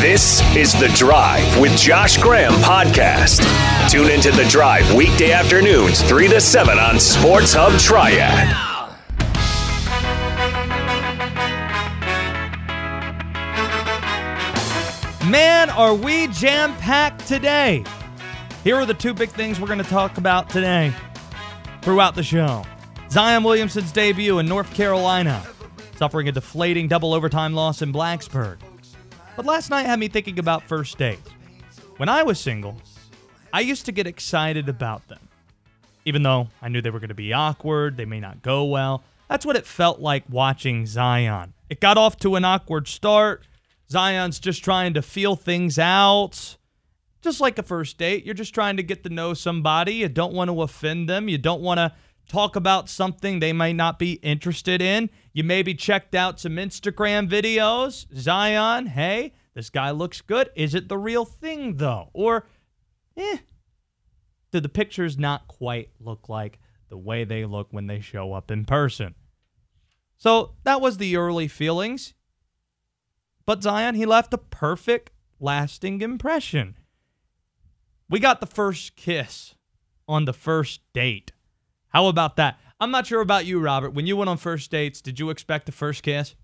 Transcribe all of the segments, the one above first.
This is The Drive with Josh Graham podcast. Tune into The Drive weekday afternoons, 3 to 7 on Sports Hub Triad. Man, are we jam packed today? Here are the two big things we're going to talk about today throughout the show. Zion Williamson's debut in North Carolina, suffering a deflating double overtime loss in Blacksburg. But last night had me thinking about first dates. When I was single, I used to get excited about them. Even though I knew they were going to be awkward, they may not go well. That's what it felt like watching Zion. It got off to an awkward start. Zion's just trying to feel things out. Just like a first date, you're just trying to get to know somebody. You don't want to offend them. You don't want to talk about something they might not be interested in. You maybe checked out some Instagram videos. Zion, hey, this guy looks good. Is it the real thing, though? Or, eh, do the pictures not quite look like the way they look when they show up in person? So that was the early feelings. But Zion, he left a perfect, lasting impression. We got the first kiss on the first date. How about that? I'm not sure about you, Robert. When you went on first dates, did you expect the first kiss?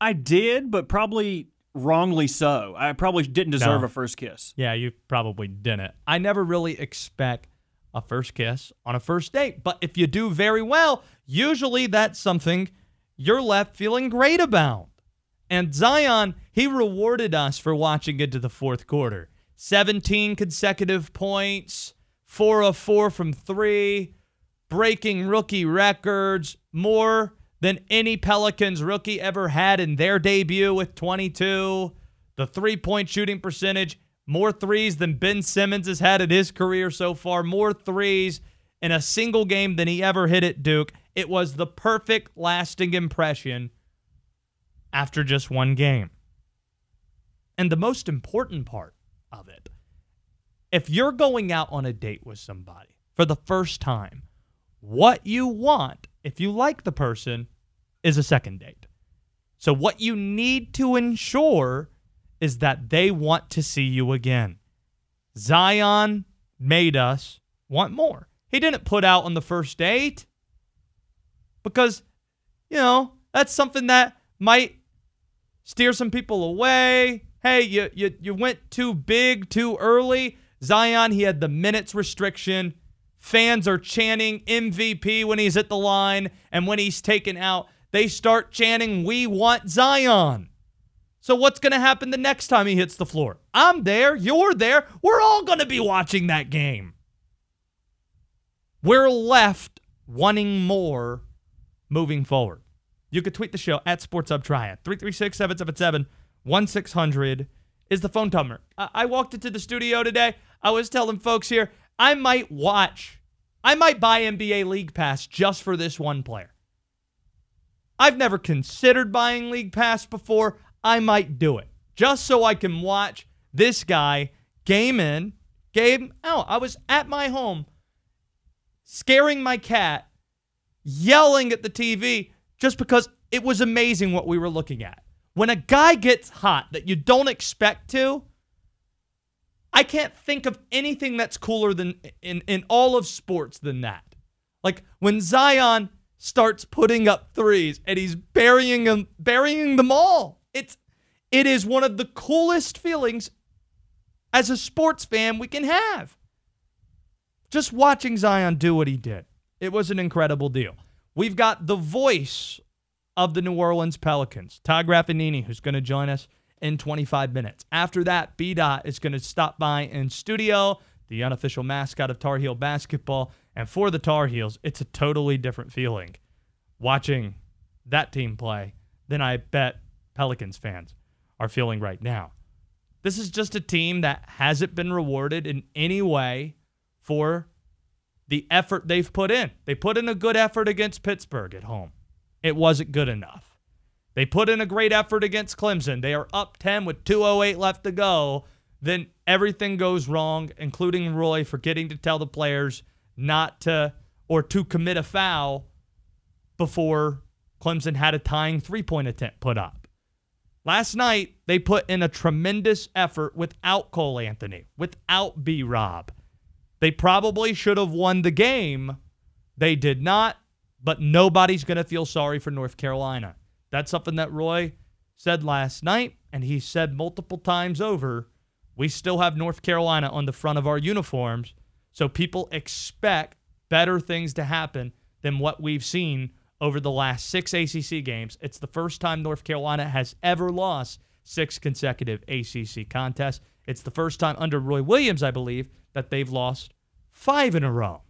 I did, but probably wrongly so. I probably didn't deserve No. a first kiss. Yeah, you probably didn't. I never really expect a first kiss on a first date, but if you do very well, usually that's something you're left feeling great about. And Zion, he rewarded us for watching into the fourth quarter. 17 consecutive points, 4 of 4 from 3, breaking rookie records, more than any Pelicans rookie ever had in their debut with 22. The three point shooting percentage, more threes than Ben Simmons has had in his career so far, more threes in a single game than he ever hit at Duke. It was the perfect lasting impression after just one game. And the most important part of it if you're going out on a date with somebody for the first time, what you want, if you like the person, is a second date. So, what you need to ensure is that they want to see you again. Zion made us want more. He didn't put out on the first date because, you know, that's something that might steer some people away. Hey, you, you, you went too big too early. Zion, he had the minutes restriction. Fans are chanting MVP when he's at the line, and when he's taken out, they start chanting, We want Zion. So, what's going to happen the next time he hits the floor? I'm there. You're there. We're all going to be watching that game. We're left wanting more moving forward. You could tweet the show at Sports Hub Triad. 336 777 1600 is the phone number. I-, I walked into the studio today. I was telling folks here, I might watch, I might buy NBA League Pass just for this one player. I've never considered buying League Pass before. I might do it just so I can watch this guy game in, game out. I was at my home scaring my cat, yelling at the TV just because it was amazing what we were looking at. When a guy gets hot that you don't expect to, I can't think of anything that's cooler than in, in all of sports than that. Like when Zion starts putting up threes and he's burying them, burying them all. It's it is one of the coolest feelings as a sports fan we can have. Just watching Zion do what he did. It was an incredible deal. We've got the voice of the New Orleans Pelicans, Todd Graffagnini, who's going to join us in 25 minutes. After that, B Dot is going to stop by in studio, the unofficial mascot of Tar Heel basketball. And for the Tar Heels, it's a totally different feeling watching that team play than I bet Pelicans fans are feeling right now. This is just a team that hasn't been rewarded in any way for the effort they've put in. They put in a good effort against Pittsburgh at home. It wasn't good enough. They put in a great effort against Clemson. They are up 10 with 208 left to go. Then everything goes wrong, including Roy forgetting to tell the players not to or to commit a foul before Clemson had a tying three-point attempt put up. Last night, they put in a tremendous effort without Cole Anthony, without B Rob. They probably should have won the game. They did not, but nobody's going to feel sorry for North Carolina. That's something that Roy said last night, and he said multiple times over. We still have North Carolina on the front of our uniforms, so people expect better things to happen than what we've seen over the last six ACC games. It's the first time North Carolina has ever lost six consecutive ACC contests. It's the first time under Roy Williams, I believe, that they've lost five in a row.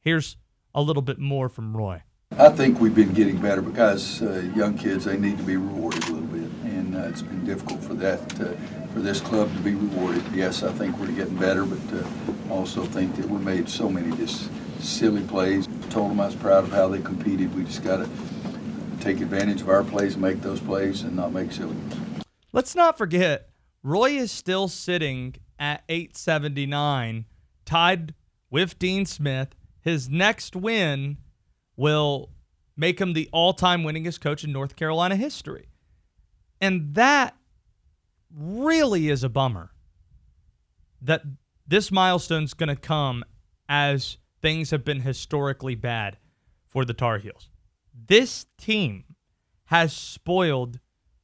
Here's a little bit more from Roy. I think we've been getting better because uh, young kids they need to be rewarded a little bit, and uh, it's been difficult for that uh, for this club to be rewarded. Yes, I think we're getting better, but uh, also think that we made so many just silly plays. I Told them I was proud of how they competed. We just got to take advantage of our plays make those plays and not make silly ones. Let's not forget, Roy is still sitting at 879, tied with Dean Smith. His next win will make him the all time winningest coach in North Carolina history. And that really is a bummer that this milestone's going to come as things have been historically bad for the Tar Heels. This team has spoiled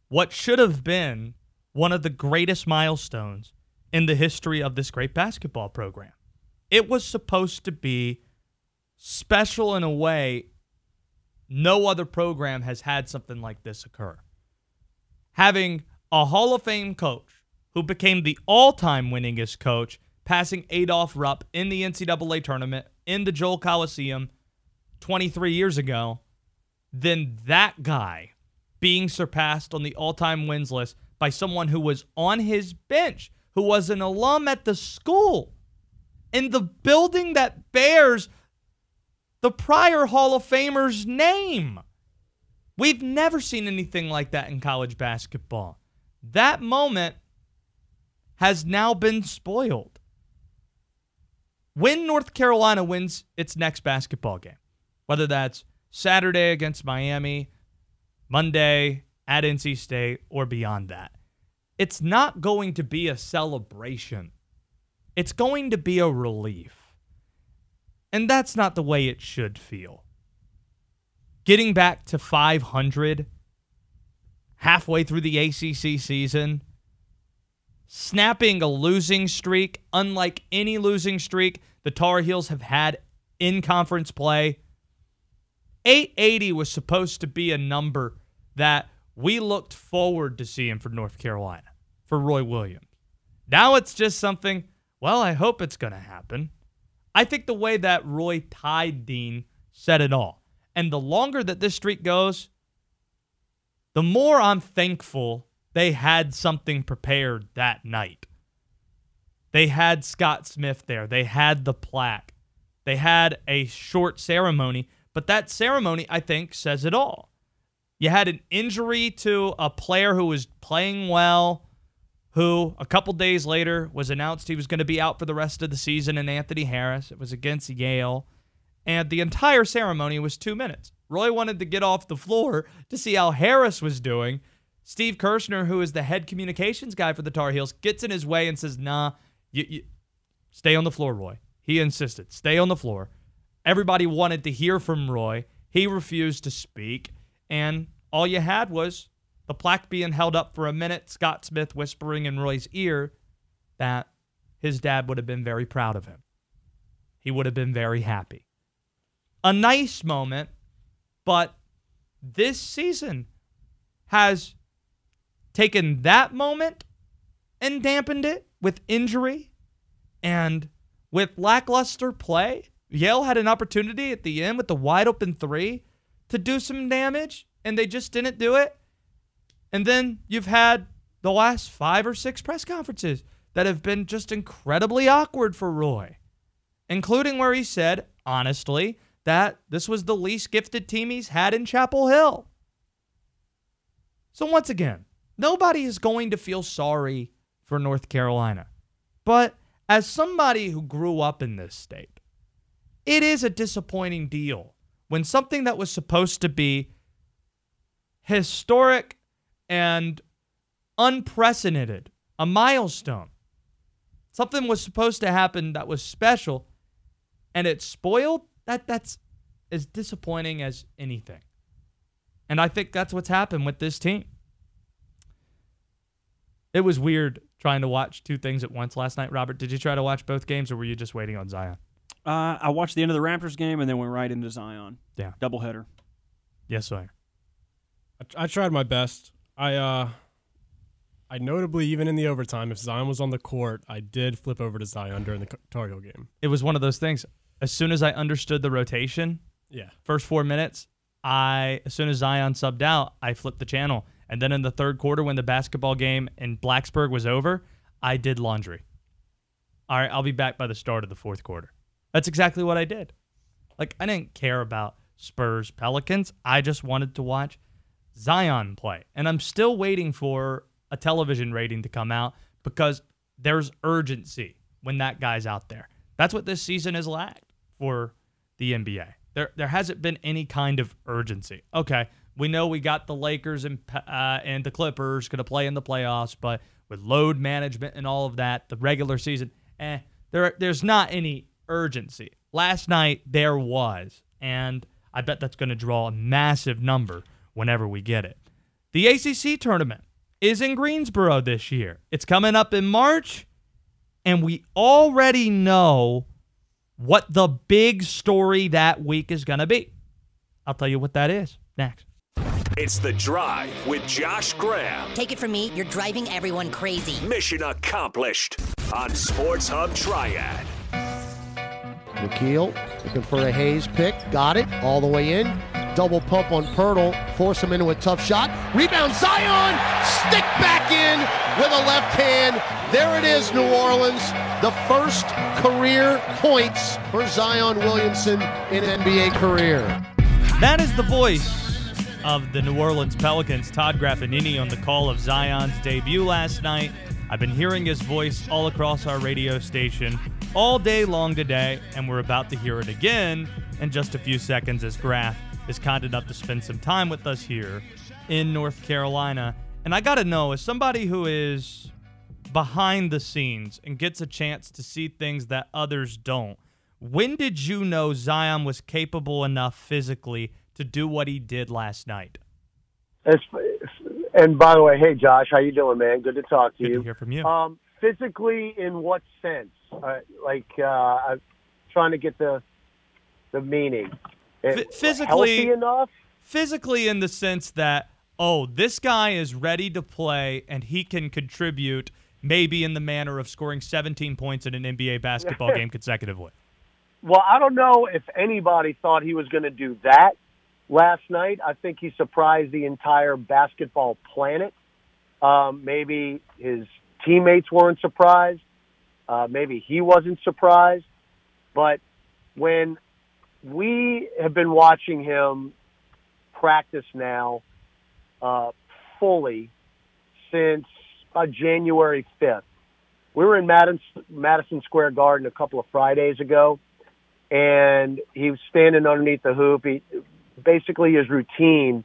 what should have been one of the greatest milestones in the history of this great basketball program. It was supposed to be special in a way no other program has had something like this occur. Having a Hall of Fame coach who became the all time winningest coach, passing Adolph Rupp in the NCAA tournament in the Joel Coliseum 23 years ago, then that guy being surpassed on the all time wins list by someone who was on his bench, who was an alum at the school in the building that bears the prior Hall of Famer's name. We've never seen anything like that in college basketball. That moment has now been spoiled. When North Carolina wins its next basketball game, whether that's Saturday against Miami, Monday at NC State, or beyond that, it's not going to be a celebration. It's going to be a relief. And that's not the way it should feel. Getting back to 500 halfway through the ACC season, snapping a losing streak, unlike any losing streak the Tar Heels have had in conference play. 880 was supposed to be a number that we looked forward to seeing for North Carolina, for Roy Williams. Now it's just something, well, I hope it's going to happen. I think the way that Roy tied Dean said it all. And the longer that this streak goes, the more I'm thankful they had something prepared that night. They had Scott Smith there, they had the plaque, they had a short ceremony, but that ceremony, I think, says it all. You had an injury to a player who was playing well who a couple days later was announced he was going to be out for the rest of the season, and Anthony Harris. It was against Yale. And the entire ceremony was two minutes. Roy wanted to get off the floor to see how Harris was doing. Steve Kirschner, who is the head communications guy for the Tar Heels, gets in his way and says, Nah, you, you stay on the floor, Roy. He insisted, stay on the floor. Everybody wanted to hear from Roy. He refused to speak. And all you had was the plaque being held up for a minute, Scott Smith whispering in Roy's ear that his dad would have been very proud of him. He would have been very happy. A nice moment, but this season has taken that moment and dampened it with injury and with lackluster play. Yale had an opportunity at the end with the wide open three to do some damage, and they just didn't do it. And then you've had the last five or six press conferences that have been just incredibly awkward for Roy, including where he said, honestly, that this was the least gifted team he's had in Chapel Hill. So, once again, nobody is going to feel sorry for North Carolina. But as somebody who grew up in this state, it is a disappointing deal when something that was supposed to be historic and unprecedented, a milestone. Something was supposed to happen that was special, and it spoiled. That that's as disappointing as anything. And I think that's what's happened with this team. It was weird trying to watch two things at once last night. Robert, did you try to watch both games, or were you just waiting on Zion? Uh, I watched the end of the Raptors game and then went right into Zion. Yeah. Doubleheader. Yes, sir. I, I tried my best. I uh, I notably even in the overtime, if Zion was on the court, I did flip over to Zion during the Tar Heel game. It was one of those things. As soon as I understood the rotation, Yeah, first four minutes, I as soon as Zion subbed out, I flipped the channel. And then in the third quarter, when the basketball game in Blacksburg was over, I did laundry. All right, I'll be back by the start of the fourth quarter. That's exactly what I did. Like I didn't care about Spurs Pelicans. I just wanted to watch Zion play. And I'm still waiting for a television rating to come out because there's urgency when that guy's out there. That's what this season has lacked for the NBA. There, there hasn't been any kind of urgency. Okay, we know we got the Lakers and uh, and the Clippers going to play in the playoffs, but with load management and all of that, the regular season, eh, there there's not any urgency. Last night there was, and I bet that's going to draw a massive number whenever we get it. The ACC tournament is in Greensboro this year. It's coming up in March, and we already know what the big story that week is going to be. I'll tell you what that is next. It's The Drive with Josh Graham. Take it from me, you're driving everyone crazy. Mission accomplished on Sports Hub Triad. Nickeil looking for a Hayes pick. Got it. All the way in. Double pump on Poeltl. Force him into a tough shot. Rebound Zion. Stick back in with a left hand. There it is, New Orleans. The first career points for Zion Williamson in NBA career. That is the voice of the New Orleans Pelicans, Todd Graffagnini, on the call of Zion's debut last night. I've been hearing his voice all across our radio station all day long today, and we're about to hear it again in just a few seconds as Graf is kind enough to spend some time with us here in North Carolina. And I got to know, as somebody who is behind the scenes and gets a chance to see things that others don't, when did you know Zion was capable enough physically to do what he did last night? It's, and by the way, hey Josh, how you doing, man? Good to talk to Good you. to hear from you. Um, physically, in what sense? Uh, like, uh, I'm trying to get the the meaning. Phy- physically- enough. physically in the sense that oh this guy is ready to play and he can contribute maybe in the manner of scoring 17 points in an nba basketball game consecutively Well, I don't know if anybody thought he was going to do that last night. I think he surprised the entire basketball planet. Um, maybe his teammates weren't surprised. Uh, maybe he wasn't surprised. But when we have been watching him practice now uh, fully since uh, January 5th, we were in Madison, Madison Square Garden a couple of Fridays ago, and he was standing underneath the hoop. He, basically, his routine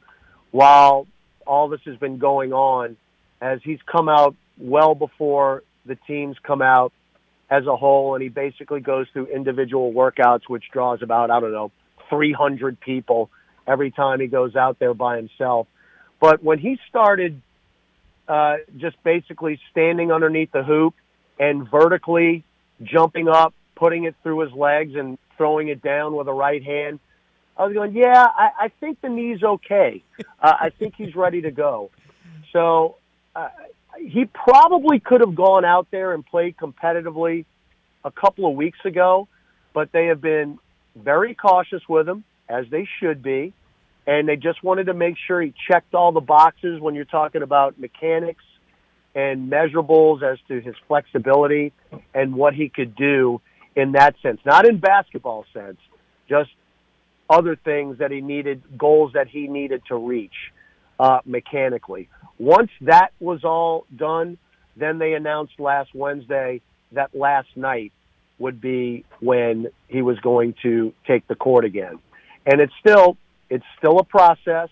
while all this has been going on, as he's come out well before the teams come out as a whole, and he basically goes through individual workouts, which draws about I don't know 300 people every time he goes out there by himself. But when he started uh, just basically standing underneath the hoop and vertically jumping up, putting it through his legs and throwing it down with a right hand. I was going, yeah, I, I think the knee's okay. Uh, I think he's ready to go. So uh, he probably could have gone out there and played competitively a couple of weeks ago, but they have been very cautious with him, as they should be. And they just wanted to make sure he checked all the boxes when you're talking about mechanics and measurables as to his flexibility and what he could do in that sense. Not in basketball sense, just other things that he needed, goals that he needed to reach uh, mechanically. Once that was all done, then they announced last Wednesday that last night would be when he was going to take the court again. And it's still it's still a process.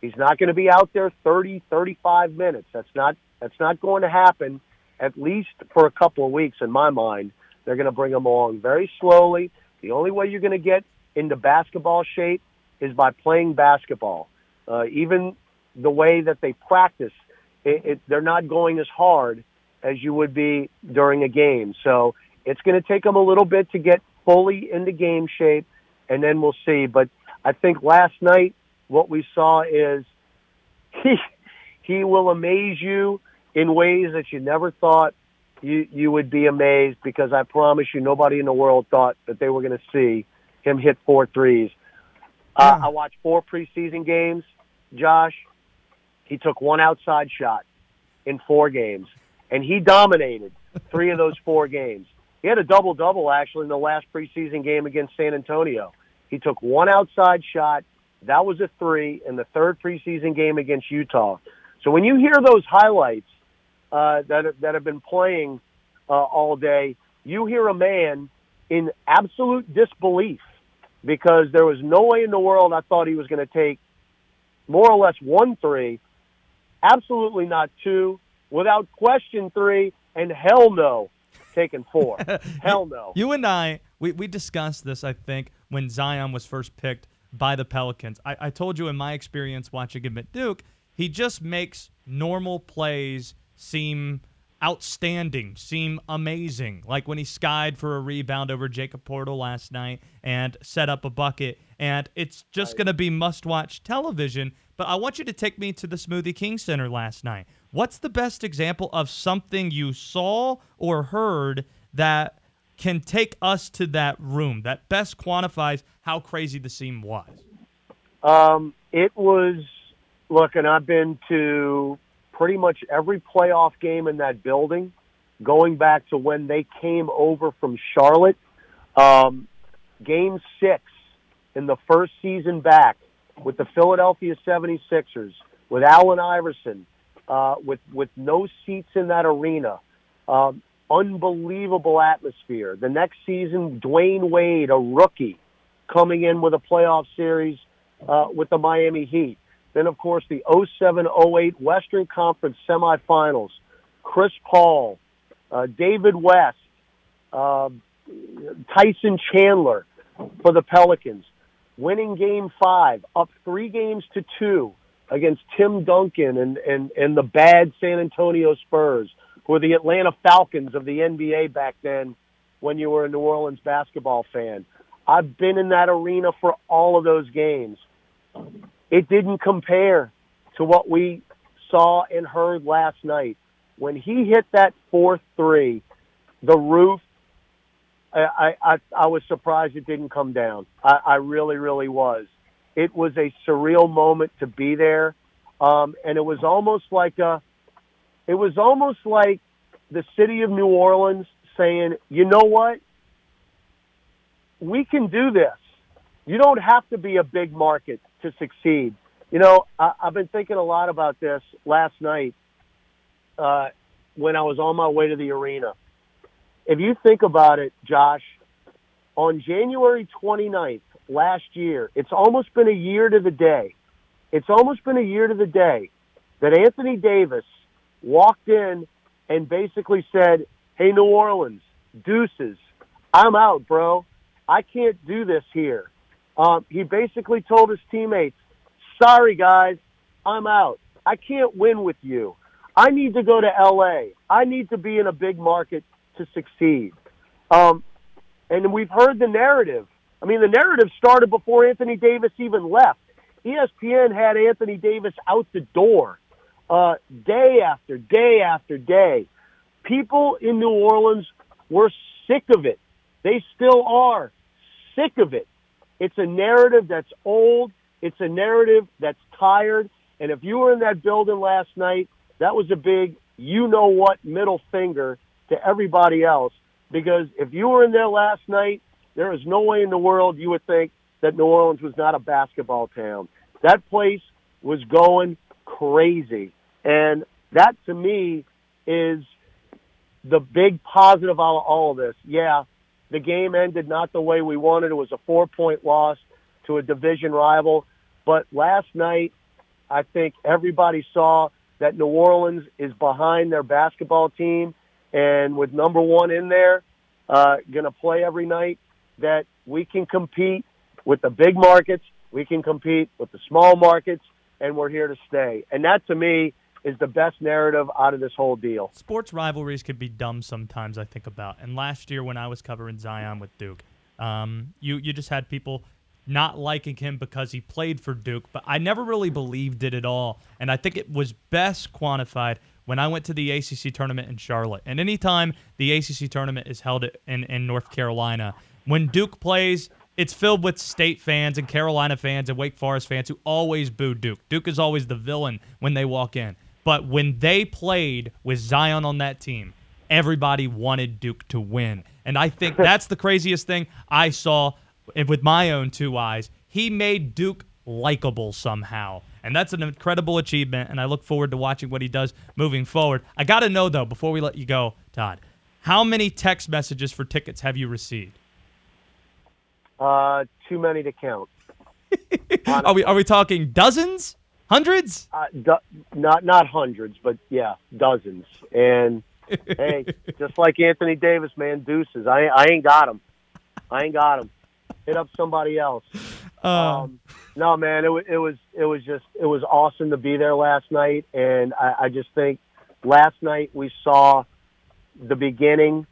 He's not going to be out there 30, 35 minutes. That's not that's not going to happen at least for a couple of weeks in my mind. They're going to bring him along very slowly. The only way you're going to get into basketball shape is by playing basketball. Uh, even the way that they practice, it, it, they're not going as hard as you would be during a game. So it's going to take them a little bit to get fully into game shape, and then we'll see. But I think last night what we saw is he he will amaze you in ways that you never thought you you would be amazed because I promise you nobody in the world thought that they were going to see him hit four threes. Uh, I watched four preseason games, Josh. He took one outside shot in four games, and he dominated three of those four games. He had a double double actually in the last preseason game against San Antonio. He took one outside shot. That was a three in the third preseason game against Utah. So when you hear those highlights uh, that that have been playing uh, all day, you hear a man in absolute disbelief because there was no way in the world I thought he was going to take more or less one three, absolutely not two, without question three, and hell no, taking four. hell no. You and I, we, we discussed this, I think, when Zion was first picked by the Pelicans. I, I told you in my experience watching him at Duke, he just makes normal plays seem outstanding, seem amazing. Like when he skied for a rebound over Jakob Poeltl last night and set up a bucket. And it's just going to be must watch television. But I want you to take me to the Smoothie King Center last night. What's the best example of something you saw or heard that can take us to that room that best quantifies how crazy the scene was? Um, it was, look, and I've been to pretty much every playoff game in that building, going back to when they came over from Charlotte. Um, game six in the first season back with the Philadelphia 76ers, with Allen Iverson, uh, with, with no seats in that arena. Um, unbelievable atmosphere. The next season, Dwyane Wade, a rookie, coming in with a playoff series uh, with the Miami Heat. Then, of course, the 07 08 Western Conference semifinals. Chris Paul, uh, David West, uh, Tyson Chandler for the Pelicans, winning game five, up three games to two against Tim Duncan and, and, and the bad San Antonio Spurs, who were the Atlanta Falcons of the NBA back then when you were a New Orleans basketball fan. I've been in that arena for all of those games. It didn't compare to what we saw and heard last night. When he hit that fourth three, the roof, I, I, I was surprised it didn't come down. I, I really, really was. It was a surreal moment to be there. Um, and it was almost like a, it was almost like the city of New Orleans saying, you know what? We can do this. You don't have to be a big market to succeed. You know, I, I've been thinking a lot about this last night uh, when I was on my way to the arena. If you think about it, Josh, on January 29th last year, it's almost been a year to the day. It's almost been a year to the day that Anthony Davis walked in and basically said, Hey, New Orleans, deuces, I'm out, bro. I can't do this here. Um, he basically told his teammates, sorry, guys, I'm out. I can't win with you. I need to go to LA. I need to be in a big market to succeed. Um, and we've heard the narrative. I mean, the narrative started before Anthony Davis even left. ESPN had Anthony Davis out the door uh, day after day after day. People in New Orleans were sick of it. They still are sick of it. It's a narrative that's old. It's a narrative that's tired. And if you were in that building last night, that was a big, you know what, middle finger to everybody else. Because if you were in there last night, there is no way in the world you would think that New Orleans was not a basketball town. That place was going crazy. And that to me is the big positive out of all of this. Yeah, the game ended not the way we wanted. It was a four point loss to a division rival. But last night, I think everybody saw that New Orleans is behind their basketball team, and with number one in there, uh, going to play every night, that we can compete with the big markets, we can compete with the small markets, and we're here to stay. And that, to me, is the best narrative out of this whole deal. Sports rivalries could be dumb sometimes. I think about. And last year when I was covering Zion with Duke, um, you you just had people not liking him because he played for Duke, but I never really believed it at all. And I think it was best quantified when I went to the ACC tournament in Charlotte. And anytime the ACC tournament is held in, in North Carolina, when Duke plays, it's filled with state fans and Carolina fans and Wake Forest fans who always boo Duke. Duke is always the villain when they walk in. But when they played with Zion on that team, everybody wanted Duke to win. And I think that's the craziest thing I saw eh, with my own two eyes. He made Duke likable somehow. And that's an incredible achievement. And I look forward to watching what he does moving forward. I got to know, though, before we let you go, Todd, how many text messages for tickets have you received? Uh, too many to count. are we are we talking dozens, hundreds? Uh, do, not not hundreds, but yeah, dozens. And hey, just like Anthony Davis, man, deuces. I I ain't got him. I ain't got him. Hit up somebody else. Um, no, man, it was it was it was just it was awesome to be there last night, and I, I just think last night we saw the beginning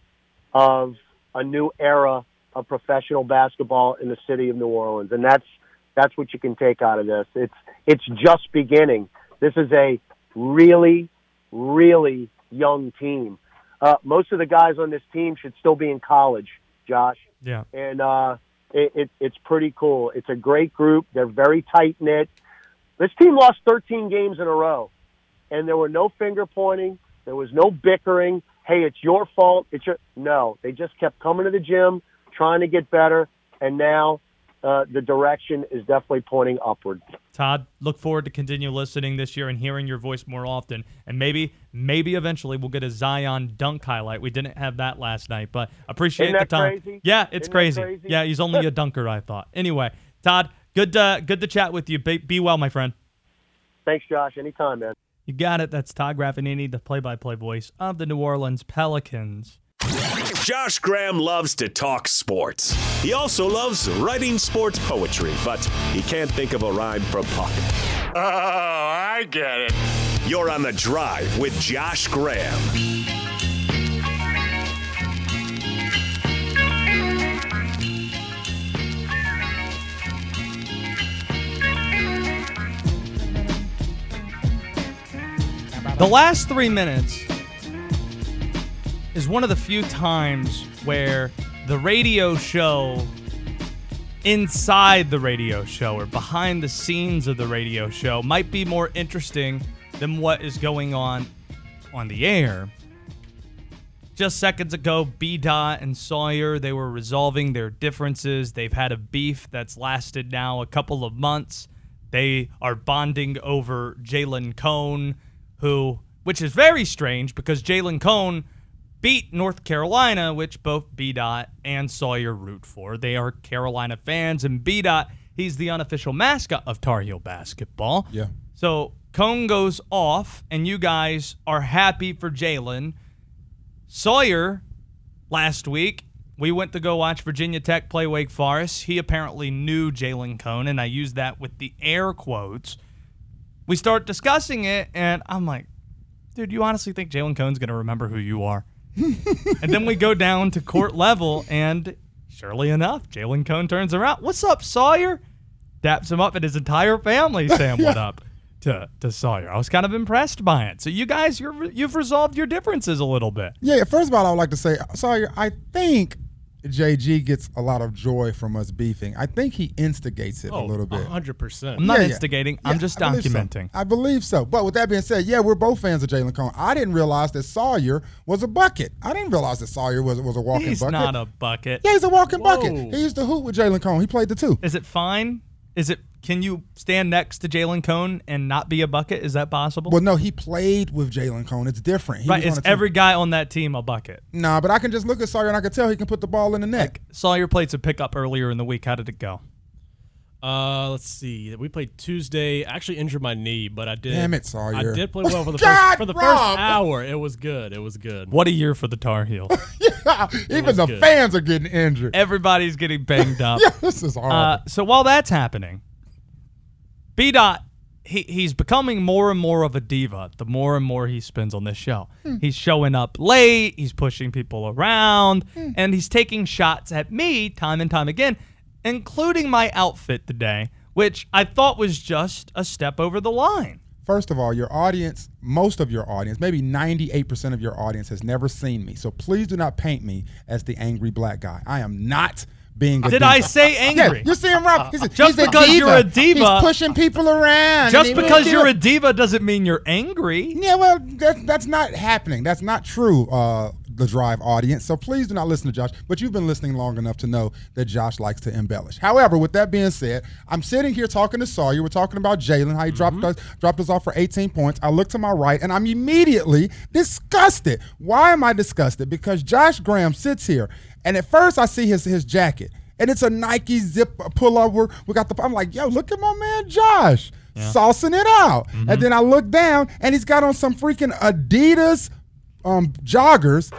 of a new era of professional basketball in the city of New Orleans, and that's that's what you can take out of this. It's it's just beginning. This is a really, really young team. Uh, most of the guys on this team should still be in college, Josh. Yeah. And uh, it, it, it's pretty cool. It's a great group. They're very tight knit. This team lost 13 games in a row, and there were no finger pointing. There was no bickering. Hey, it's your fault. It's your no. They just kept coming to the gym, trying to get better, and now uh, the direction is definitely pointing upward. Todd, look forward to continue listening this year and hearing your voice more often. And maybe, maybe eventually we'll get a Zion dunk highlight. We didn't have that last night, but appreciate the time. crazy? Yeah, it's crazy. crazy? Yeah, he's only a dunker, I thought. Anyway, Todd, good to, good to chat with you. Be, be well, my friend. Thanks, Josh. Anytime, man. You got it. That's Todd Graffagnini, the play-by-play voice of the New Orleans Pelicans. Josh Graham loves to talk sports. He also loves writing sports poetry, but he can't think of a rhyme for puck. Oh, I get it. You're on the drive with Josh Graham. The last three minutes is one of the few times where the radio show inside the radio show or behind the scenes of the radio show might be more interesting than what is going on on the air. Just seconds ago, B Dot and Sawyer, they were resolving their differences. They've had a beef that's lasted now a couple of months. They are bonding over Jalen Cone, who, which is very strange because Jalen Cone beat North Carolina, which both B Dot and Sawyer root for. They are Carolina fans, and B Dot, he's the unofficial mascot of Tar Heel basketball. Yeah. So Cone goes off, and you guys are happy for Jalen. Sawyer, last week, we went to go watch Virginia Tech play Wake Forest. He apparently knew Jalen Cone, and I use that with the air quotes. We start discussing it, and I'm like, dude, you honestly think Jalen Cone's going to remember who you are? And then we go down to court level, and surely enough, Jalen Cone turns around. What's up, Sawyer? Daps him up, and his entire family saying what up to, to Sawyer. I was kind of impressed by it. So you guys, you're, you've resolved your differences a little bit. Yeah, first of all, I would like to say, Sawyer, I think JG gets a lot of joy from us beefing. I think he instigates it Oh, a little bit. 100%. I'm not Yeah, yeah. instigating. I'm Yeah, just I believe so. documenting. I believe so. But with that being said, yeah, we're both fans of Jalen Cone. I didn't realize that Sawyer was a bucket. I didn't realize that Sawyer was was a walking He's bucket. not a bucket. yeah, he's a walking bucket. Whoa. He used to hoop with Jalen Cone. He played the two. Is it fine? Is it? Can you stand next to Jalen Cone and not be a bucket? Is that possible? Well, no, he played with Jalen Cone. It's different. He right. was Is on a team- every guy on that team a bucket? Nah, but I can just look at Sawyer and I can tell he can put the ball in the net. Sawyer played some pickup earlier in the week. How did it go? Uh, let's see. We played Tuesday. I actually injured my knee, but I did. Damn it, Sawyer. I did play well for the God, first for the Rob! first hour. It was good. It was good. What a year for the Tar Heels. Even the good. fans are getting injured. Everybody's getting banged up. Yeah, this is horrible. Uh, so while that's happening, B Dot he he's becoming more and more of a diva the more and more he spends on this show. Hmm. He's showing up late, he's pushing people around, hmm. and he's taking shots at me time and time again, including my outfit today, which I thought was just a step over the line. First of all, your audience, most of your audience, maybe 98% of your audience has never seen me. So please do not paint me as the angry black guy. I am not being a Did diva. I say angry? Yeah, you see him, Rob? He's a, Just he's a because you're a diva- He's pushing people around. Just because you're a diva doesn't mean you're angry. Yeah, well, that, that's not happening. That's not true, uh, the Drive audience. So please do not listen to Josh. But you've been listening long enough to know that Josh likes to embellish. However, with that being said, I'm sitting here talking to Sawyer. We're talking about Jalen, how he dropped us dropped us off for 18 points. I look to my right, and I'm immediately disgusted. Why am I disgusted? Because Josh Graham sits here, and at first I see his his jacket, and it's a Nike zip pullover. We got the. I'm like, yo, look at my man Josh. Saucing it out. And then I look down and he's got on some freaking Adidas um, joggers.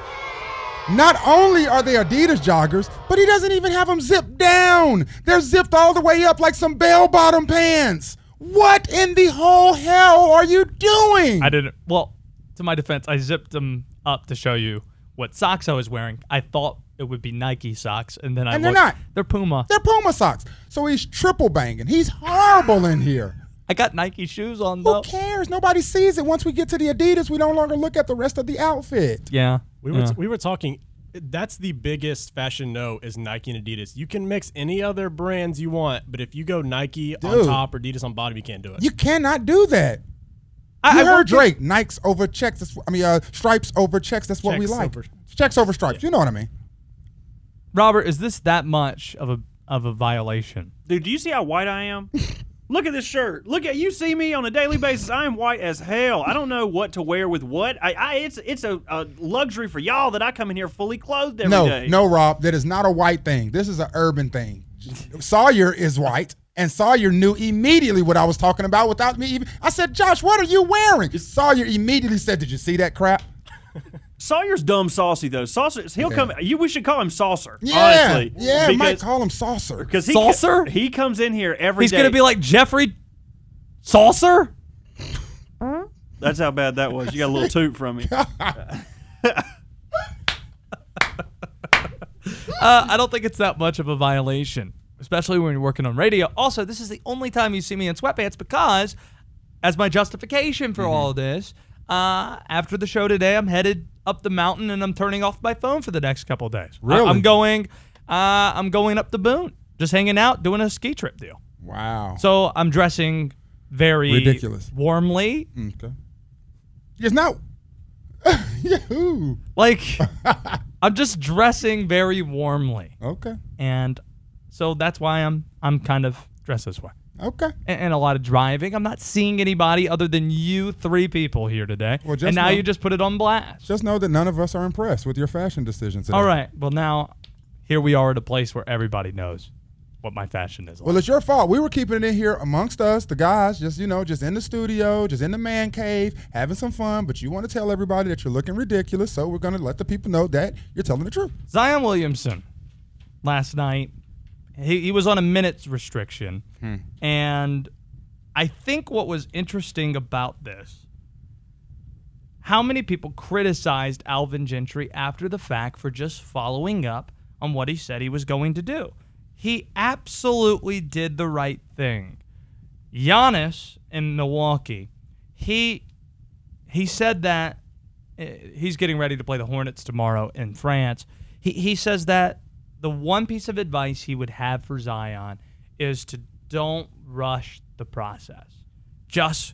Not only are they Adidas joggers, but he doesn't even have them zipped down. They're zipped all the way up like some bell bottom pants. What in the whole hell are you doing? I didn't. Well, to my defense, I zipped them up to show you what socks I was wearing. I thought it would be Nike socks, and then I And they're looked- not. They're Puma. They're Puma socks. So he's triple banging. He's horrible in here. I got Nike shoes on Who though. cares? Nobody sees it. Once we get to the Adidas, we no longer look at the rest of the outfit. Yeah, We were yeah. we were talking. That's the biggest fashion no is Nike and Adidas. You can mix any other brands you want, but if you go Nike on Dude. top or Adidas on bottom, you can't do it. You cannot do that. I, You I heard worked Drake, Nikes over checks. That's, I mean, uh, stripes over checks. That's what we Checks like. over- checks over stripes. You know what I mean? Robert, is this that much of a of a violation? Dude, do you see how white I am? Look at this shirt. Look at you see me on a daily basis. I am white as hell. I don't know what to wear with what. I, I it's it's a, a luxury for y'all that I come in here fully clothed every day. no, no, Rob. That is not a white thing. This is an urban thing. Sawyer is white, and Sawyer knew immediately what I was talking about without me even. I said, Josh, what are you wearing? Sawyer immediately said, Did you see that crap? Sawyer's dumb saucy though. Saucer, he'll Yeah. come. You, we should call him Saucer. Yeah, honestly, yeah. We might call him saucer. because he Saucer? He comes in here every He's day. gonna be like Jeffrey Saucer. That's how bad that was. You got a little toot from me. Uh, I don't think it's that much of a violation, especially when you're working on radio. Also, this is the only time you see me in sweatpants because, as my justification for all of this, uh, after the show today, I'm headed up the mountain and I'm turning off my phone for the next couple of days. I- Really? I'm going. Uh, I'm going up the Boone, just hanging out, doing a ski trip deal. Wow. So I'm dressing very Ridiculous. warmly, okay. It's not. Yahoo. like I'm just dressing very warmly, Okay. and so that's why I'm I'm kind of dressed this way. Okay. and, and a lot of driving. I'm not seeing anybody other than you three people here today. Well, just and now know- you just put it on blast. Just know that none of us are impressed with your fashion decisions. Today. All right. Well, now here we are at a place where everybody knows what my fashion is. Well, it's your fault. We were keeping it in here amongst us, the guys, just you know, just in the studio, just in the man cave, having some fun. But you want to tell everybody that you're looking ridiculous, so we're gonna let the people know that you're telling the truth. Zion Williamson last night, he, he was on a minutes restriction. And I think what was interesting about this, how many people criticized Alvin Gentry after the fact for just following up on what he said he was going to do. He absolutely did the right thing. Giannis in Milwaukee, he he said that uh, he's getting ready to play the Hornets tomorrow in France. He, he says that the one piece of advice he would have for Zion is to don't rush the process. Just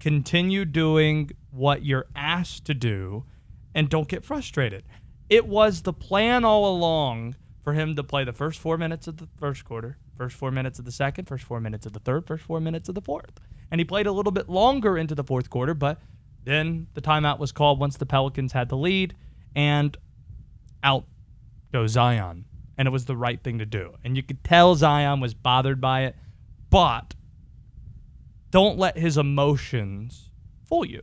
continue doing what you're asked to do and don't get frustrated. It was the plan all along for him to play the first four minutes of the first quarter, first four minutes of the second, first four minutes of the third, first four minutes of the fourth. And he played a little bit longer into the fourth quarter, but then the timeout was called once the Pelicans had the lead, and out goes Zion. And it was the right thing to do. And you could tell Zion was bothered by it, but don't let his emotions fool you.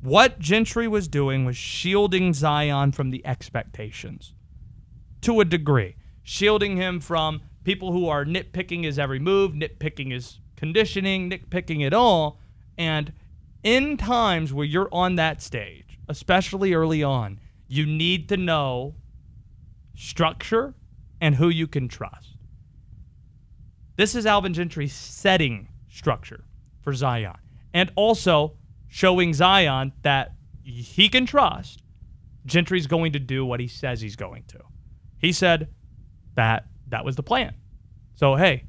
What Gentry was doing was shielding Zion from the expectations to a degree, shielding him from people who are nitpicking his every move, nitpicking his conditioning, nitpicking it all. And in times where you're on that stage, especially early on, you need to know structure and who you can trust. This is Alvin Gentry setting structure for Zion and also showing Zion that he can trust Gentry's going to do what he says he's going to. He said that that was the plan. So, hey,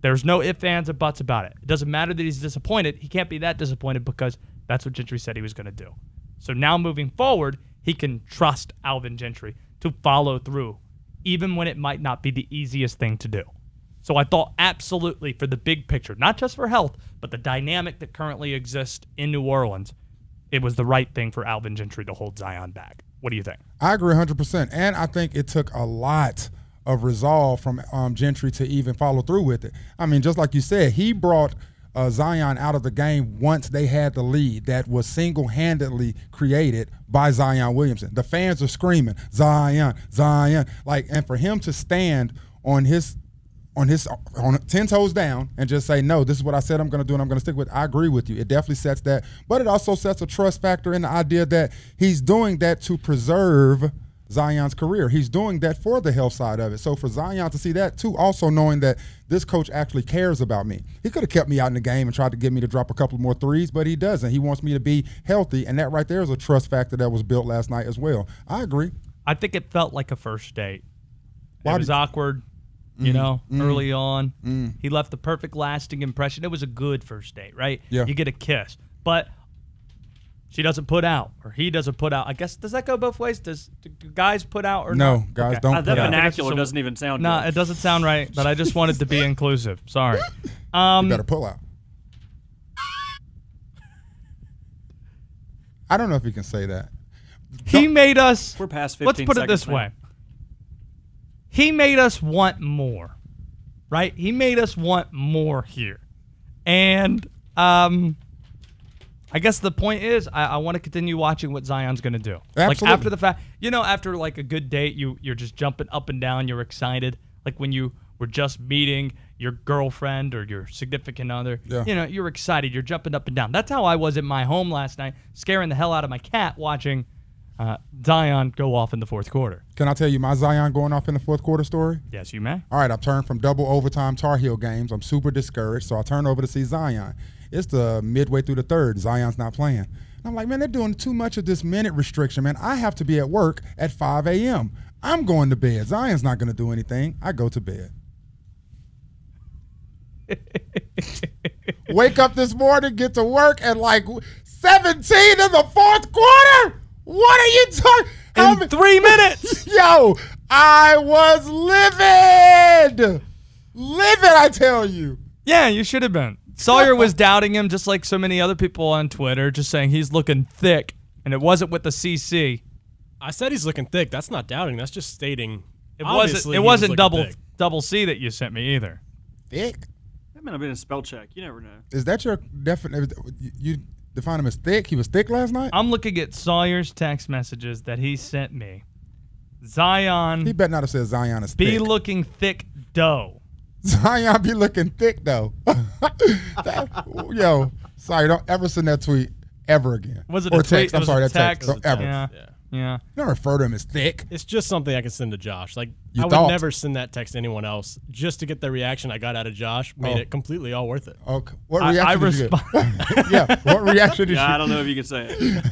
there's no ifs, ands, or buts about it. It doesn't matter that he's disappointed. He can't be that disappointed because that's what Gentry said he was going to do. So now moving forward, he can trust Alvin Gentry to follow through, even when it might not be the easiest thing to do. So I thought absolutely for the big picture, not just for health, but the dynamic that currently exists in New Orleans, it was the right thing for Alvin Gentry to hold Zion back. What do you think? I agree 100%. And I think it took a lot of resolve from um, Gentry to even follow through with it. I mean, just like you said, he brought uh, Zion out of the game once they had the lead that was single handedly created by Zion Williamson. The fans are screaming, Zion, Zion. Like, and for him to stand on his on his on ten toes down and just say no this is what i said i'm going to do and i'm going to stick with i agree with you it definitely sets that but it also sets a trust factor in the idea that he's doing that to preserve zion's career he's doing that for the health side of it so for zion to see that too also knowing that this coach actually cares about me he could have kept me out in the game and tried to get me to drop a couple more threes but he doesn't he wants me to be healthy and that right there is a trust factor that was built last night as well i agree I think it felt like a first date. Why it was awkward, you Mm, know, mm, early on. mm. He left the perfect lasting impression. It was a good first date, right? Yeah. You get a kiss. But she doesn't put out, or he doesn't put out. I guess, does that go both ways? Does do guys put out or No, not? guys don't Uh, that put out. vernacular doesn't even sound No, good. it doesn't sound right, but I just wanted to be inclusive. Sorry. Um, you better pull out. I don't know if you can say that. he made us. We're past 15 Let's put it this now. way. He made us want more, right? He made us want more here, and um, I guess the point is, I, I want to continue watching what Zion's going to do. Like after the fact, you know, after like a good date, you you're just jumping up and down. You're excited, like when you were just meeting your girlfriend or your significant other. Yeah. You know, you're excited. You're jumping up and down. That's how I was at my home last night, scaring the hell out of my cat watching uh, Zion go off in the fourth quarter. Can I tell you my Zion going off in the fourth quarter story? Yes, you may. All right, I've turned from double overtime Tar Heel games. I'm super discouraged, so I turn over to see Zion. It's the midway through the third. Zion's not playing. And I'm like, man, they're doing too much of this minute restriction, man. I have to be at work at 5 a.m. I'm going to bed. Zion's not going to do anything. I go to bed. Wake up this morning, get to work at like 17 in the fourth quarter. What are you talking? In three minutes. Yo, I was livid. Livid, I tell you. Yeah, you should have been. Sawyer was doubting him just like so many other people on Twitter, just saying he's looking thick, and it wasn't with the CC. I said he's looking thick. That's not doubting. That's just stating. It wasn't. It was wasn't looking double thick. double C that you sent me either. Thick. That might have been a spell check. You never know. Is that your definite? You define him as thick? He was thick last night. I'm looking at Sawyer's text messages that he sent me. Zion He better not have said Zion is thick. be thick. looking thick dough. Zion be looking thick though. That- yo, sorry, don't ever send that tweet ever again. Was it or a text? It I'm sorry, a that text. text. Don't ever. Yeah. Yeah. Yeah. Don't refer to him as thick. It's just something I can send to Josh. Like You I would never send that text to anyone else just to get the reaction I got out of Josh. Made Oh. it completely all worth it. Okay. What I- reaction I did you get? yeah. What reaction did Yeah, you? I don't know if you can say it.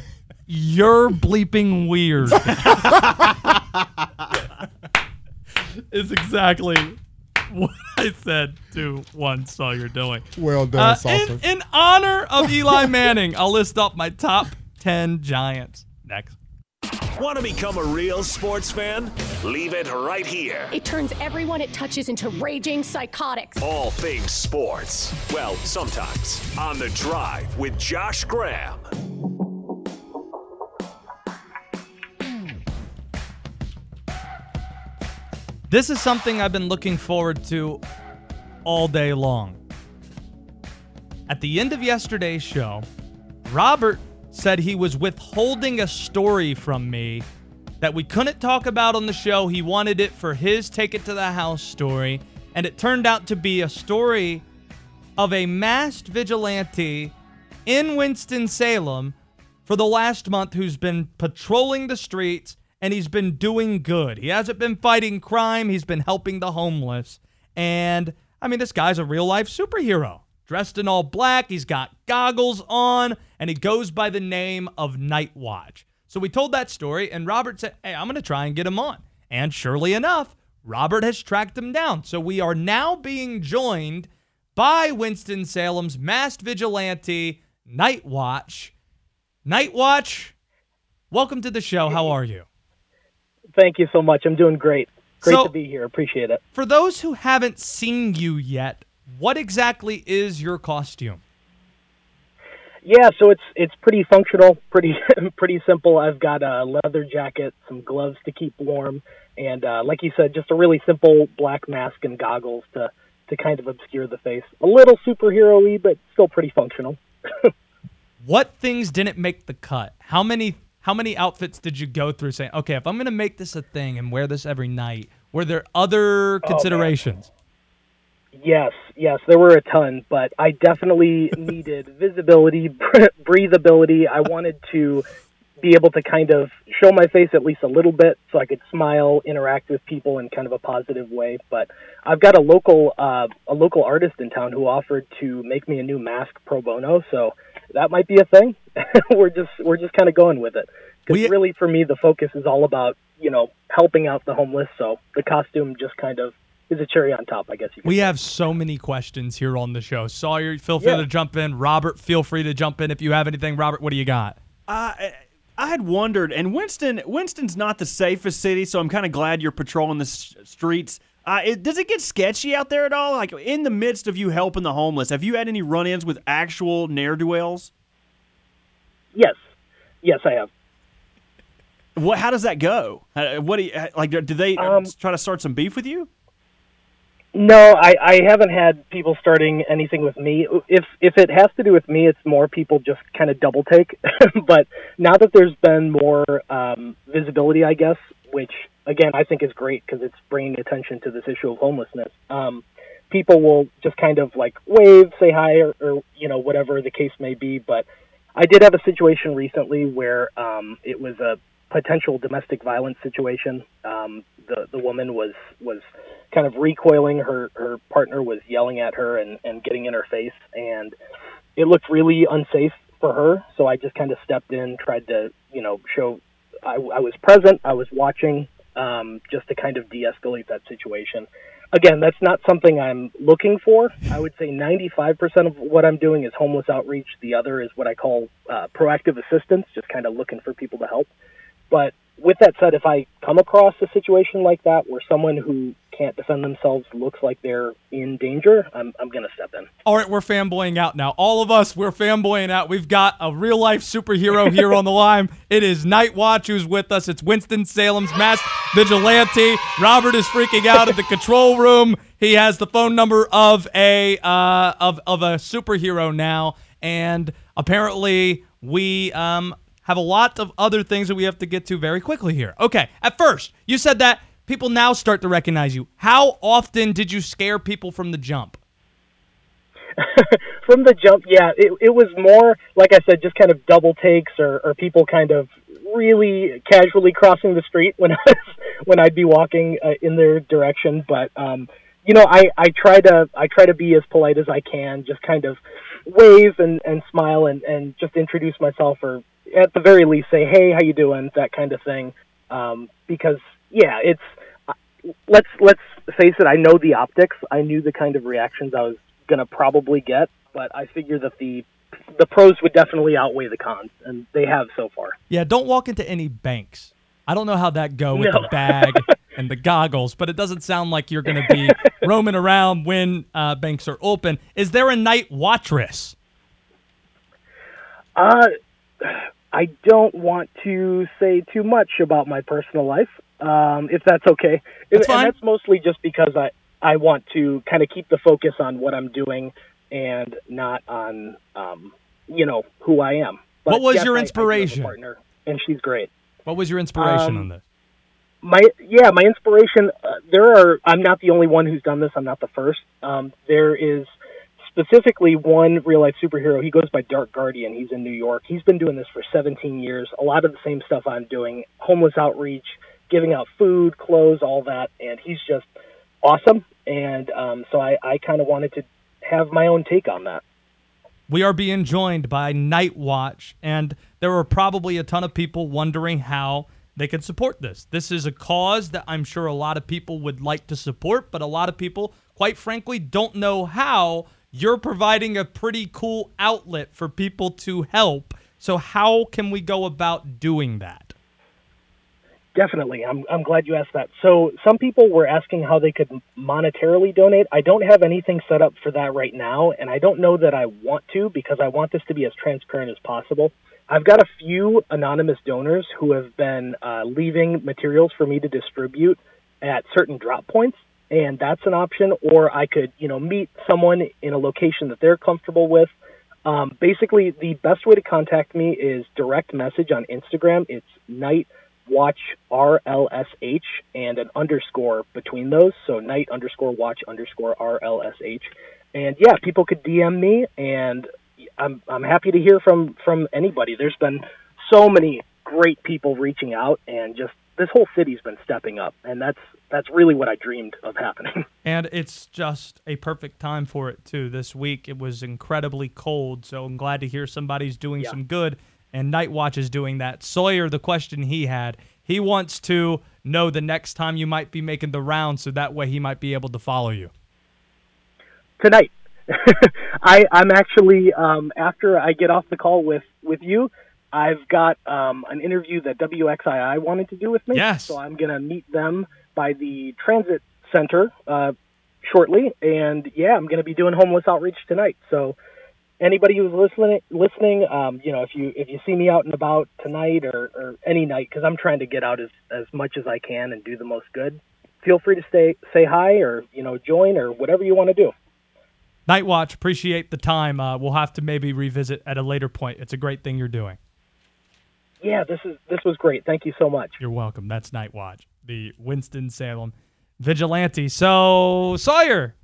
You're bleeping weird. it's exactly what I said to one Sawyer doing. Well done, Uh, in, in honor of Eli Manning, I'll list off my top 10 Giants next. Want to become a real sports fan? Leave it right here. It turns everyone it touches into raging psychotics. All things sports. Well, sometimes. On the drive with Josh Graham. This is something I've been looking forward to all day long. At the end of yesterday's show, Robert said he was withholding a story from me that we couldn't talk about on the show. He wanted it for his Take It to the House story. And it turned out to be a story of a masked vigilante in Winston-Salem for the last month who's been patrolling the streets and he's been doing good. He hasn't been fighting crime, he's been helping the homeless. And I mean, this guy's a real life superhero. Dressed in all black, he's got goggles on, and he goes by the name of Night Watch. So we told that story, and Robert said, Hey, I'm going to try and get him on. And surely enough, Robert has tracked him down. So we are now being joined by Winston-Salem's masked vigilante, Night Watch. Night Watch, welcome to the show. How are you? Thank you so much. I'm doing great. Great So- to be here. Appreciate it. For those who haven't seen you yet, what exactly is your costume? Yeah, so it's it's pretty functional, pretty pretty simple. I've got a leather jacket, some gloves to keep warm, and uh, like you said, just a really simple black mask and goggles to to kind of obscure the face. A little superhero-y, but still pretty functional. What things didn't make the cut? How many how many outfits did you go through saying, "Okay, if I'm going to make this a thing and wear this every night?" Were there other considerations? Yes, yes, there were a ton, but I definitely needed visibility, breathability. I wanted to be able to kind of show my face at least a little bit so I could smile, interact with people in kind of a positive way. But I've got a local uh, a local artist in town who offered to make me a new mask pro bono, so that might be a thing. we're just we're just kind of going with it because really for me the focus is all about you know helping out the homeless. So the costume just kind of is a cherry on top, I guess you could We have so many questions here on the show. Sawyer, feel free Yeah. to jump in. Robert, feel free to jump in if you have anything. Robert, what do you got? I I had wondered, and Winston Winston's not the safest city, so I'm kind of glad you're patrolling the s- streets. Uh, it, does it get sketchy out there at all? Like in the midst of you helping the homeless, have you had any run-ins with actual ne'er do wells? Yes, yes, I have. What? How does that go? What do you, like? Do they uh, Um, try to start some beef with you? No, I, I haven't had people starting anything with me. If if it has to do with me, it's more people just kind of double take. but now that there's been more um, visibility, I guess, which again I think is great because it's bringing attention to this issue of homelessness. Um, people will just kind of like wave, say hi, or, or you know whatever the case may be. But I did have a situation recently where um, it was a potential domestic violence situation. Um, the the woman was was kind of recoiling. Her her partner was yelling at her and and getting in her face, and it looked really unsafe for her. So I just kind of stepped in, tried to you know show I, I was present, I was watching, um, just to kind of de-escalate that situation. Again, that's not something I'm looking for. I would say 95% of what I'm doing is homeless outreach. The other is what I call uh, proactive assistance, just kind of looking for people to help. But with that said, if I come across a situation like that where someone who can't defend themselves looks like they're in danger, I'm, I'm going to step in. All right, we're fanboying out now. All of us, we're fanboying out. We've got a real life superhero here on the line. It is Night Watch who's with us. It's Winston Salem's masked vigilante. Robert is freaking out at the control room. He has the phone number of a uh, of of a superhero now, and apparently we um have a lot of other things that we have to get to very quickly here. Okay, at first you said that people now start to recognize you. How often did you scare people from the jump? From the jump, yeah, it, it was more, like I said, just kind of double takes or, or people kind of really casually crossing the street when I was, when I'd be walking uh, in their direction. But um, you know, I, I try to I try to be as polite as I can, just kind of wave and, and smile and, and just introduce myself or at the very least say, Hey, how you doing? That kind of thing. Um, because yeah, it's let's let's face it, I know the optics. I knew the kind of reactions I was gonna probably get, but I figure that the the pros would definitely outweigh the cons, and they have so far. Yeah, don't walk into any banks. I don't know how that go with No. the bag and the goggles, but it doesn't sound like you're going to be roaming around when uh, banks are open. Is there a night watchress? Uh, I don't want to say too much about my personal life, um, if that's okay. That's and, fine. and that's mostly just because I I want to kind of keep the focus on what I'm doing and not on, um, you know, who I am. But What was yes, your I- I do have a inspiration? partner, and she's great. What was your inspiration Um, on this? My yeah my inspiration uh, there are i'm not the only one who's done this. I'm not the first. Um, there is specifically one real life superhero. He goes by dark guardian. He's in new york. He's been doing this for 17 years. A lot of the same stuff i'm doing. Homeless outreach giving out food clothes all that. And he's just awesome. And um, so i, I kind of wanted to have my own take on that. We are being joined by Night Watch, and there were probably a ton of people wondering how they can support this. This is a cause that I'm sure a lot of people would like to support, but a lot of people, quite frankly, don't know how. You're providing a pretty cool outlet for people to help. So, how can we go about doing that? Definitely. I'm, I'm glad you asked that. So, some people were asking how they could monetarily donate. I don't have anything set up for that right now, and I don't know that I want to because I want this to be as transparent as possible. I've got a few anonymous donors who have been uh, leaving materials for me to distribute at certain drop points, and that's an option. Or I could, you know, meet someone in a location that they're comfortable with. Um, basically, the best way to contact me is direct message on Instagram. It's night watch RLSH and an underscore between those. So night underscore watch underscore RLSH. And yeah, people could DM me and I'm I'm happy to hear from from anybody. There's been so many great people reaching out and just this whole city's been stepping up and that's that's really what I dreamed of happening. And it's just a perfect time for it, too. This week, it was incredibly cold, so I'm glad to hear somebody's doing some good, and Night Watch is doing that. Sawyer, the question he had, he wants to know the next time you might be making the round, so that way he might be able to follow you. tonight. I, I'm actually um, after I get off the call with with you, I've got um, an interview that WXII wanted to do with me. Yes. So I'm gonna meet them by the transit center uh, shortly, and yeah, I'm gonna be doing homeless outreach tonight. So anybody who's listening, listening, um, you know, if you if you see me out and about tonight or, or any night, because I'm trying to get out as as much as I can and do the most good. Feel free to stay say hi or you know join or whatever you want to do. Night Watch, appreciate the time. Uh, we'll have to maybe revisit at a later point. It's a great thing you're doing. Yeah, this is this was great. Thank you so much. You're welcome. That's Night Watch, the Winston Salem vigilante. So Sawyer,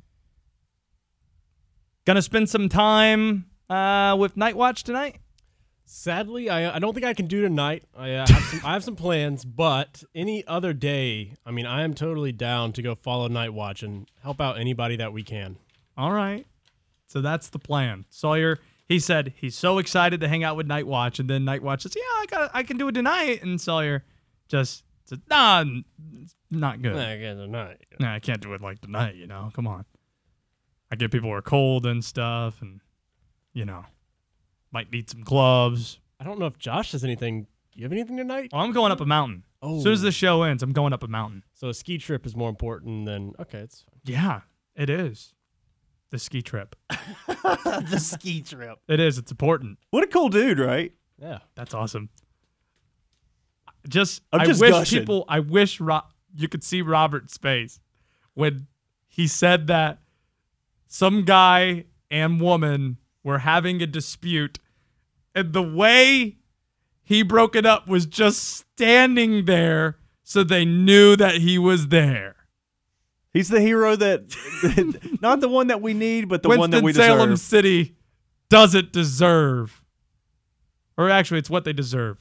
gonna spend some time uh, with Night Watch tonight. Sadly, I, I don't think I can do tonight. I, uh, have some, I have some plans, but any other day, I mean, I am totally down to go follow Night Watch and help out anybody that we can. All right. So that's the plan. Sawyer, he said he's so excited to hang out with Night Watch, and then Night Watch says, "Yeah, I got, I can do it tonight." And Sawyer just said, "Nah, it's not good. Nah, I guess tonight. Nah, I can't do it like tonight. You know, come on. I get people who are cold and stuff, and you know, might need some gloves. I don't know if Josh has anything. You have anything tonight? Well, I'm going up a mountain. Oh. As soon as the oh. show ends, I'm going up a mountain. So a ski trip is more important than okay. It's fine. Yeah, it is. The ski trip. the ski trip. It is. It's important. What a cool dude, right? Yeah. That's awesome. Just, I'm I wish gushing. people, I wish Ro- you could see Robert's face when he said that some guy and woman were having a dispute, and the way he broke it up was just standing there so they knew that he was there. He's the hero that, not the one that we need, but the one that we deserve. Winston-Salem. City doesn't deserve. Or actually, it's what they deserve.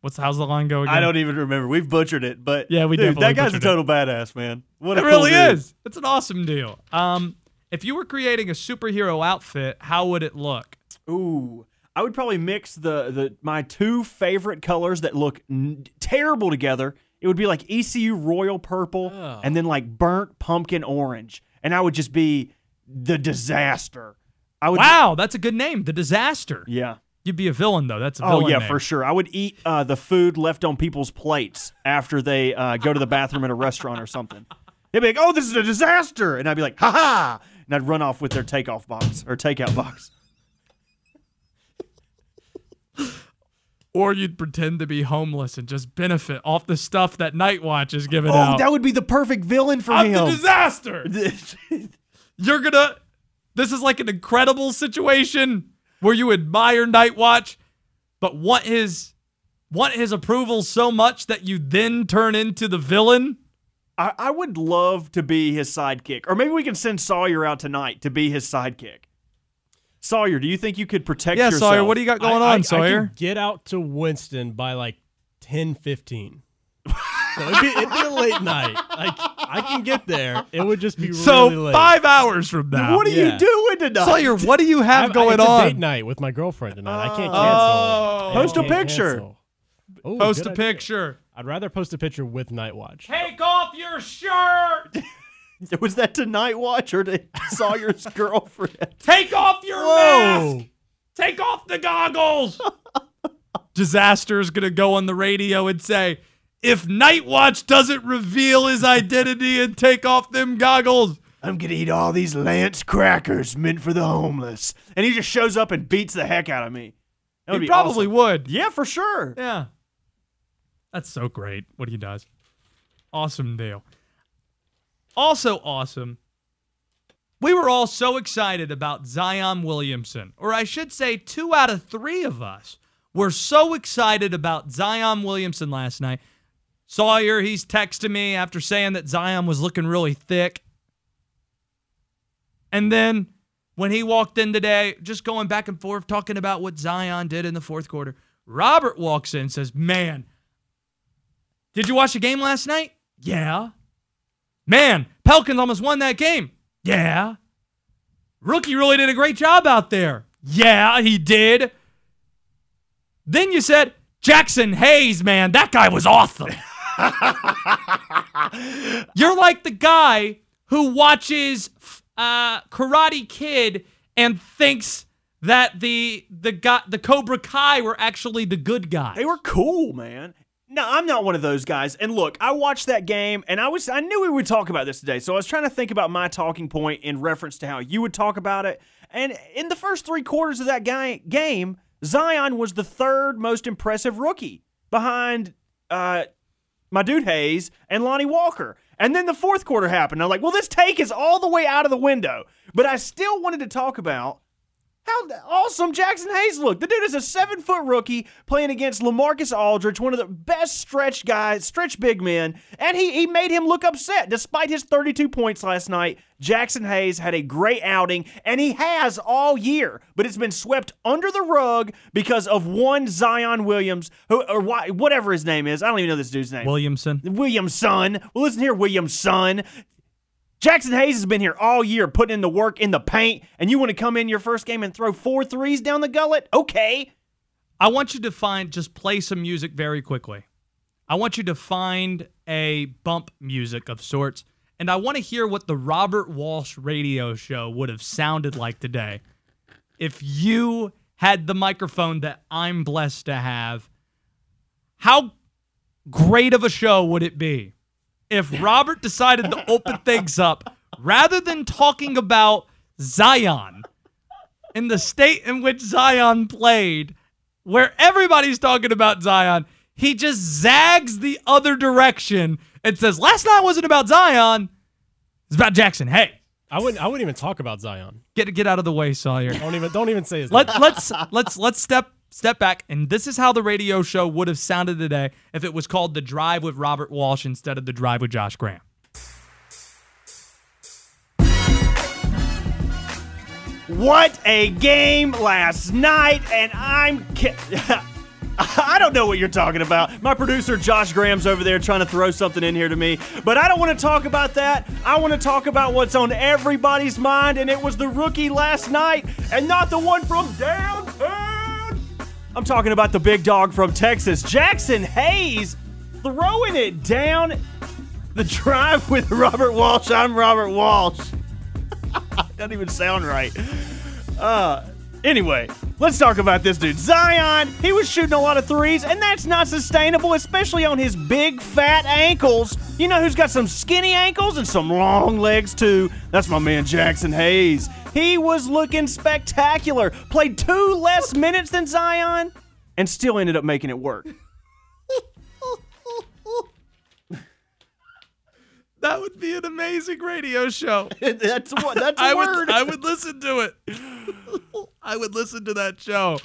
What's how's the line go again? I don't even remember. We've butchered it, but Yeah, we dude, that guy's a butchered it. total badass, man. What it really dude. is. It's an awesome deal. Um, if you were creating a superhero outfit, how would it look? Ooh, I would probably mix the the my two favorite colors that look n- terrible together. It would be like ECU royal purple Oh. and then like burnt pumpkin orange, and I would just be the disaster. I would. Wow, that's a good name. The Disaster. Yeah. You'd be a villain though. That's a Oh yeah, name. for sure. I would eat uh, the food left on people's plates after they uh, go to the bathroom at a restaurant or something. They'd be like, "Oh, this is a disaster," and I'd be like, "Ha ha!" And I'd run off with their takeoff box or takeout box. Or you'd pretend to be homeless and just benefit off the stuff that Night Watch is giving Oh, out. that would be the perfect villain for I'm him. the disaster. You're gonna This is like an incredible situation where you admire Night Watch, but want his want his approval so much that you then turn into the villain. I, I would love to be his sidekick, or maybe we can send Sawyer out tonight to be his sidekick. Sawyer, do you think you could protect Yeah, yourself? Sawyer, what do you got going I- I- on, I Sawyer? can get out to Winston by like 10, 15. So it'd, be, it'd be a late night. Like I can get there. It would just be so really late. five hours from now. What are Yeah. you doing tonight? Sawyer, what do you I have have- going it's a on? date night with my girlfriend tonight. I can't cancel. Oh. I Post a can't picture. Ooh, Post good a idea. Picture. I'd rather post a picture with Night Watch. Take off your shirt. Was that to Night Watch or to Sawyer's girlfriend? Take off your Whoa. mask. Take off the goggles. Disaster is going to go on the radio and say, if Night Watch doesn't reveal his identity and take off them goggles, I'm gonna eat all these Lance crackers meant for the homeless, and he just shows up and beats the heck out of me. That would he be probably awesome. would. Yeah, for sure. Yeah. That's so great what he does. Awesome deal. Also awesome. We were all so excited about Zion Williamson, or I should say, two out of three of us were so excited about Zion Williamson last night. Sawyer, he's texting me after saying that Zion was looking really thick. And then when he walked in today, just going back and forth talking about what Zion did in the fourth quarter, Robert walks in and says, Man, did you watch the game last night? Yeah. Man, Pelicans almost won that game. Yeah. Rookie really did a great job out there. Yeah, he did. Then you said, Jaxson Hayes, man, that guy was awesome. You're like the guy who watches uh, Karate Kid and thinks that the the guy, the Cobra Kai were actually the good guys. They were cool, man. No, I'm not one of those guys. And look, I watched that game and I was I knew we would talk about this today. So I was trying to think about my talking point in reference to how you would talk about it. And in the first 3 quarters of that guy, game, Zion was the third most impressive rookie behind uh my dude Hayes and Lonnie Walker. And then the fourth quarter happened. I'm like, well, this take is all the way out of the window. But I still wanted to talk about how awesome Jaxson Hayes looked. The dude is a seven foot rookie playing against LaMarcus Aldridge, one of the best stretch guys, stretch big men, and he, he made him look upset. Despite his 32 points last night, Jaxson Hayes had a great outing, and he has all year, but it's been swept under the rug because of one Zion Williams, who or why, whatever his name is. I don't even know this dude's name. Williamson. Williamson. Well, listen here, Williamson. Jaxson Hayes has been here all year putting in the work in the paint, and you want to come in your first game and throw four threes down the gullet? Okay. I want you to find just play some music very quickly. I want you to find a bump music of sorts, and I want to hear what the Robert Walsh radio show would have sounded like today if you had the microphone that I'm blessed to have. How great of a show would it be if Robert decided to open things up rather than talking about Zion in the state in which Zion played? where everybody's talking about Zion, he just zags the other direction and says, "Last night wasn't about Zion; it's about Jaxson." Hey, I wouldn't. I wouldn't even talk about Zion. get get out of the way, Sawyer. Don't even. Don't even say his Let, name. let's let's let's step step back, and this is how the radio show would have sounded today if it was called "The Drive with Robert Walsh" instead of "The Drive with Josh Graham." What a game last night, and I'm. Ki- I don't know what you're talking about. My producer Josh Graham's over there trying to throw something in here to me, but I don't want to talk about that. I want to talk about what's on everybody's mind, and it was the rookie last night, and not the one from downtown. I'm talking about the big dog from Texas, Jaxson Hayes, throwing it down the drive with Robert Walsh. I'm Robert Walsh. Doesn't even sound right. Uh, anyway, let's talk about this dude. Zion, he was shooting a lot of threes, and that's not sustainable, especially on his big fat ankles. You know who's got some skinny ankles and some long legs too? That's my man Jaxson Hayes. He was looking spectacular. Played two less minutes than Zion, and still ended up making it work. That would be an amazing radio show. that's what. That's a I word. would. I would listen to it. I would listen to that show.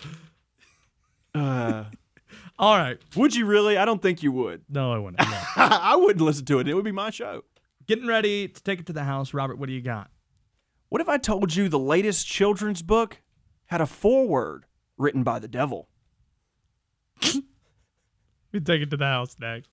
Uh, All right. would you really? I don't think you would. No, I wouldn't. No. I wouldn't listen to it. It would be my show. Getting ready to take it to the house. Robert, what do you got? What if I told you the latest children's book had a foreword written by the devil? We take it to the house next.